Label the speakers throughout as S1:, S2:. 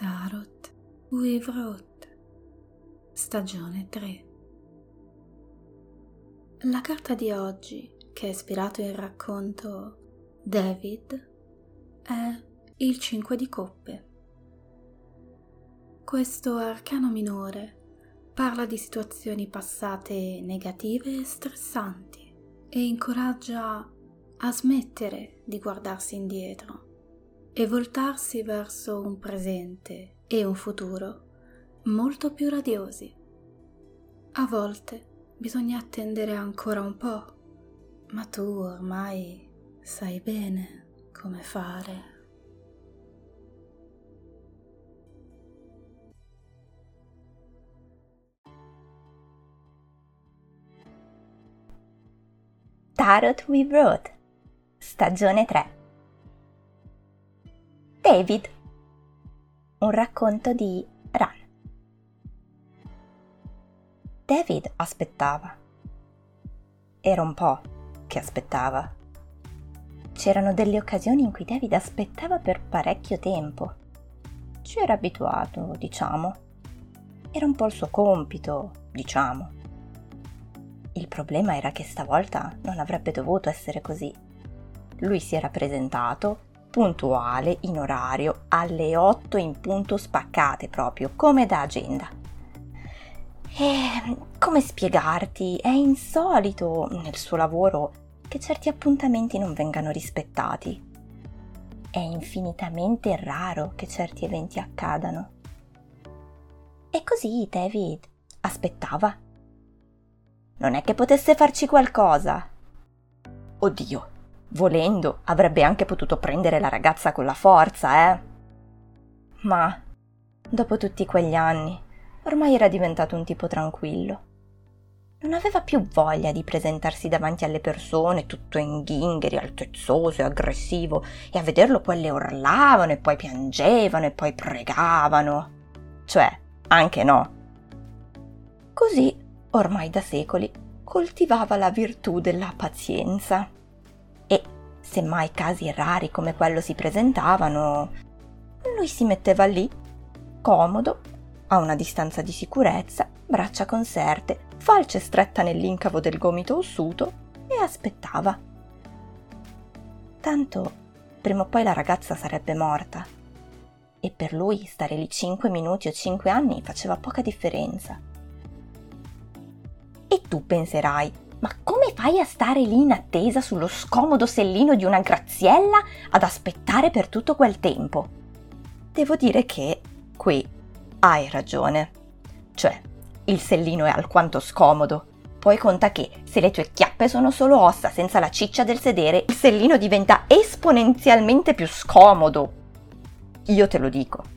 S1: Tarot Ruth, stagione 3. La carta di oggi, che è ispirato il racconto David, è il 5 di coppe. Questo arcano minore parla di situazioni passate negative e stressanti e incoraggia a smettere di guardarsi indietro e voltarsi verso un presente e un futuro molto più radiosi. A volte bisogna attendere ancora un po', ma tu ormai sai bene come fare.
S2: Tarot We Wrote, stagione 3. David, un racconto di Ran. David aspettava. Era un po' che aspettava. C'erano delle occasioni in cui David aspettava per parecchio tempo. Ci era abituato, diciamo. Era un po' il suo compito, diciamo. Il problema era che stavolta non avrebbe dovuto essere così. Lui si era presentato, puntuale, in orario, alle 8 in punto spaccate proprio, come da agenda. E come spiegarti? È insolito nel suo lavoro che certi appuntamenti non vengano rispettati. È infinitamente raro che certi eventi accadano. E così David aspettava. Non è che potesse farci qualcosa. Oddio, Volendo, avrebbe anche potuto prendere la ragazza con la forza, eh? Ma, dopo tutti quegli anni, ormai era diventato un tipo tranquillo. Non aveva più voglia di presentarsi davanti alle persone tutto inghingheri, altezzoso e aggressivo, e a vederlo quelle urlavano e poi piangevano e poi pregavano. Cioè, anche no. Così, ormai da secoli, coltivava la virtù della pazienza e, se mai casi rari come quello si presentavano, lui si metteva lì, comodo, a una distanza di sicurezza, braccia conserte, falce stretta nell'incavo del gomito ossuto e aspettava. Tanto, prima o poi la ragazza sarebbe morta. E per lui stare lì cinque minuti o cinque anni faceva poca differenza. E tu penserai, ma come fai a stare lì in attesa sullo scomodo sellino di una graziella ad aspettare per tutto quel tempo? Devo dire che qui hai ragione. Cioè, il sellino è alquanto scomodo. Poi conta che se le tue chiappe sono solo ossa senza la ciccia del sedere, il sellino diventa esponenzialmente più scomodo. Io te lo dico.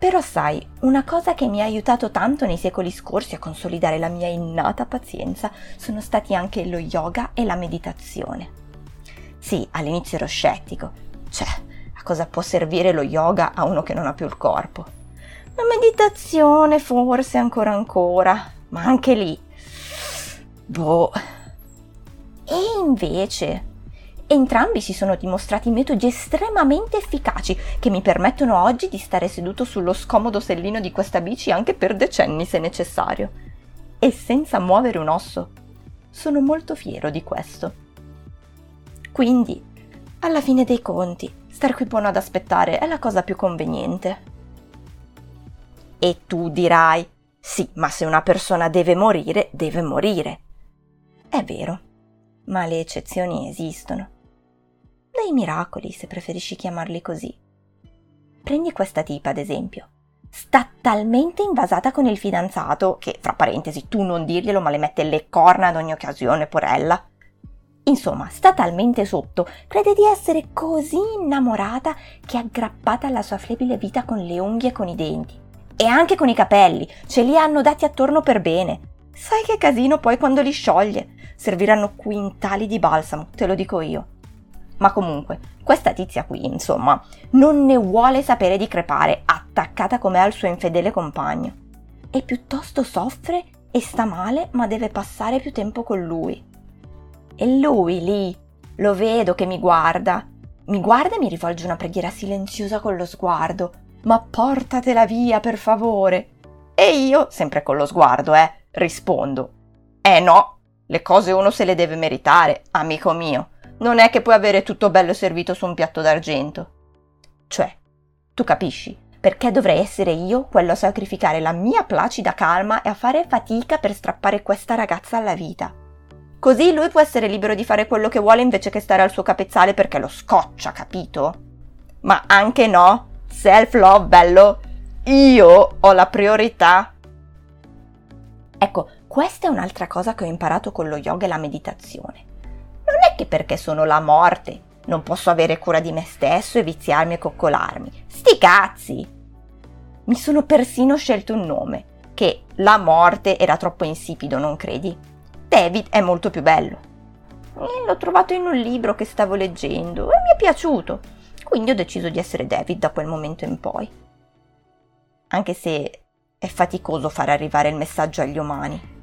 S2: Però sai, una cosa che mi ha aiutato tanto nei secoli scorsi a consolidare la mia innata pazienza sono stati anche lo yoga e la meditazione. Sì, all'inizio ero scettico, cioè, a cosa può servire lo yoga a uno che non ha più il corpo? La meditazione forse ancora ancora, ma anche lì. Boh. E invece, Entrambi si sono dimostrati metodi estremamente efficaci che mi permettono oggi di stare seduto sullo scomodo sellino di questa bici anche per decenni se necessario. E senza muovere un osso. Sono molto fiero di questo. Quindi, alla fine dei conti, star qui buono ad aspettare è la cosa più conveniente. E tu dirai, sì, ma se una persona deve morire, deve morire. È vero, ma le eccezioni esistono dei miracoli, se preferisci chiamarli così. Prendi questa tipa, ad esempio. Sta talmente invasata con il fidanzato che, fra parentesi, tu non dirglielo, ma le mette le corna ad ogni occasione, porella. Insomma, sta talmente sotto, crede di essere così innamorata che è aggrappata alla sua flebile vita con le unghie e con i denti. E anche con i capelli, ce li hanno dati attorno per bene. Sai che casino poi quando li scioglie? Serviranno quintali di balsamo, te lo dico io. Ma comunque, questa tizia qui, insomma, non ne vuole sapere di crepare, attaccata come al suo infedele compagno. E piuttosto soffre e sta male, ma deve passare più tempo con lui. E lui lì, lo vedo che mi guarda, mi guarda e mi rivolge una preghiera silenziosa con lo sguardo. Ma portatela via, per favore. E io, sempre con lo sguardo, eh, rispondo. Eh no, le cose uno se le deve meritare, amico mio. Non è che puoi avere tutto bello servito su un piatto d'argento. Cioè, tu capisci? Perché dovrei essere io quello a sacrificare la mia placida calma e a fare fatica per strappare questa ragazza alla vita? Così lui può essere libero di fare quello che vuole invece che stare al suo capezzale perché lo scoccia, capito? Ma anche no, self-love bello, io ho la priorità. Ecco, questa è un'altra cosa che ho imparato con lo yoga e la meditazione. Perché sono la morte non posso avere cura di me stesso e viziarmi e coccolarmi. Sti cazzi! Mi sono persino scelto un nome, che la morte era troppo insipido, non credi? David è molto più bello. E l'ho trovato in un libro che stavo leggendo e mi è piaciuto, quindi ho deciso di essere David da quel momento in poi. Anche se è faticoso far arrivare il messaggio agli umani.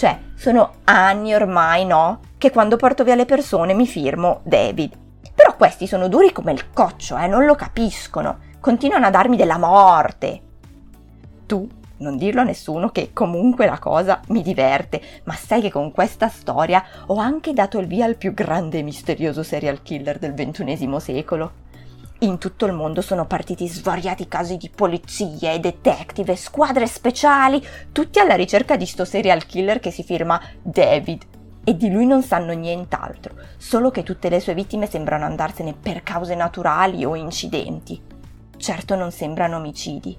S2: Cioè, sono anni ormai, no? Che quando porto via le persone mi firmo David. Però questi sono duri come il coccio, eh, non lo capiscono. Continuano a darmi della morte. Tu non dirlo a nessuno che comunque la cosa mi diverte, ma sai che con questa storia ho anche dato il via al più grande e misterioso serial killer del XXI secolo. In tutto il mondo sono partiti svariati casi di polizie, detective, squadre speciali, tutti alla ricerca di sto serial killer che si firma David. E di lui non sanno nient'altro, solo che tutte le sue vittime sembrano andarsene per cause naturali o incidenti. Certo non sembrano omicidi.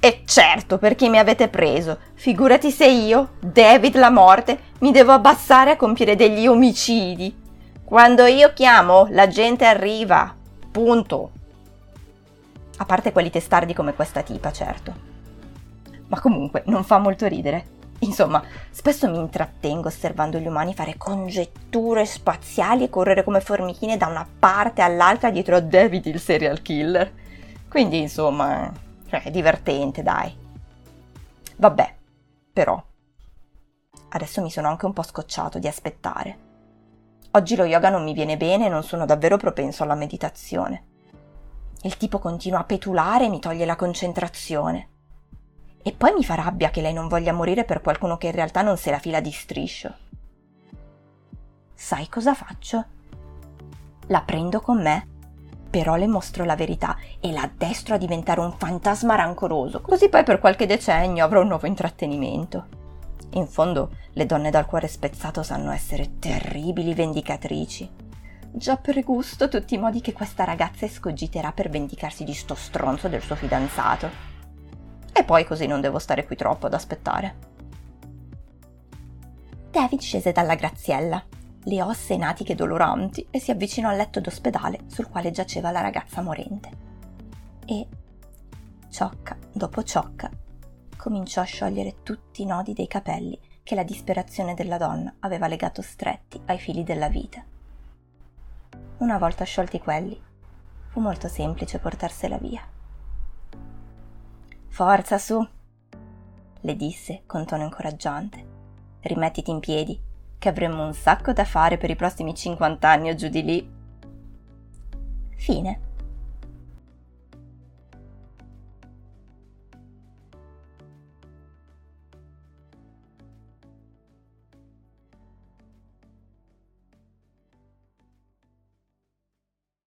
S2: E certo, perché mi avete preso. Figurati se io, David la morte, mi devo abbassare a compiere degli omicidi. Quando io chiamo, la gente arriva. Punto. A parte quelli testardi come questa tipa, certo. Ma comunque non fa molto ridere. Insomma, spesso mi intrattengo osservando gli umani fare congetture spaziali e correre come formichine da una parte all'altra dietro a David il serial killer. Quindi, insomma, cioè, è divertente, dai. Vabbè, però. Adesso mi sono anche un po' scocciato di aspettare. Oggi lo yoga non mi viene bene e non sono davvero propenso alla meditazione. Il tipo continua a petulare e mi toglie la concentrazione. E poi mi fa rabbia che lei non voglia morire per qualcuno che in realtà non se la fila di striscio. Sai cosa faccio? La prendo con me però le mostro la verità e la addestro a diventare un fantasma rancoroso, così poi per qualche decennio avrò un nuovo intrattenimento. In fondo, le donne dal cuore spezzato sanno essere terribili vendicatrici. Già per gusto tutti i modi che questa ragazza escogiterà per vendicarsi di sto stronzo del suo fidanzato. E poi così non devo stare qui troppo ad aspettare. David scese dalla graziella le ossa enatiche doloranti e si avvicinò al letto d'ospedale sul quale giaceva la ragazza morente. E, ciocca dopo ciocca, cominciò a sciogliere tutti i nodi dei capelli che la disperazione della donna aveva legato stretti ai fili della vita. Una volta sciolti quelli, fu molto semplice portarsela via. Forza su, le disse con tono incoraggiante. Rimettiti in piedi che avremmo un sacco da fare per i prossimi 50 anni o giù di lì. Fine.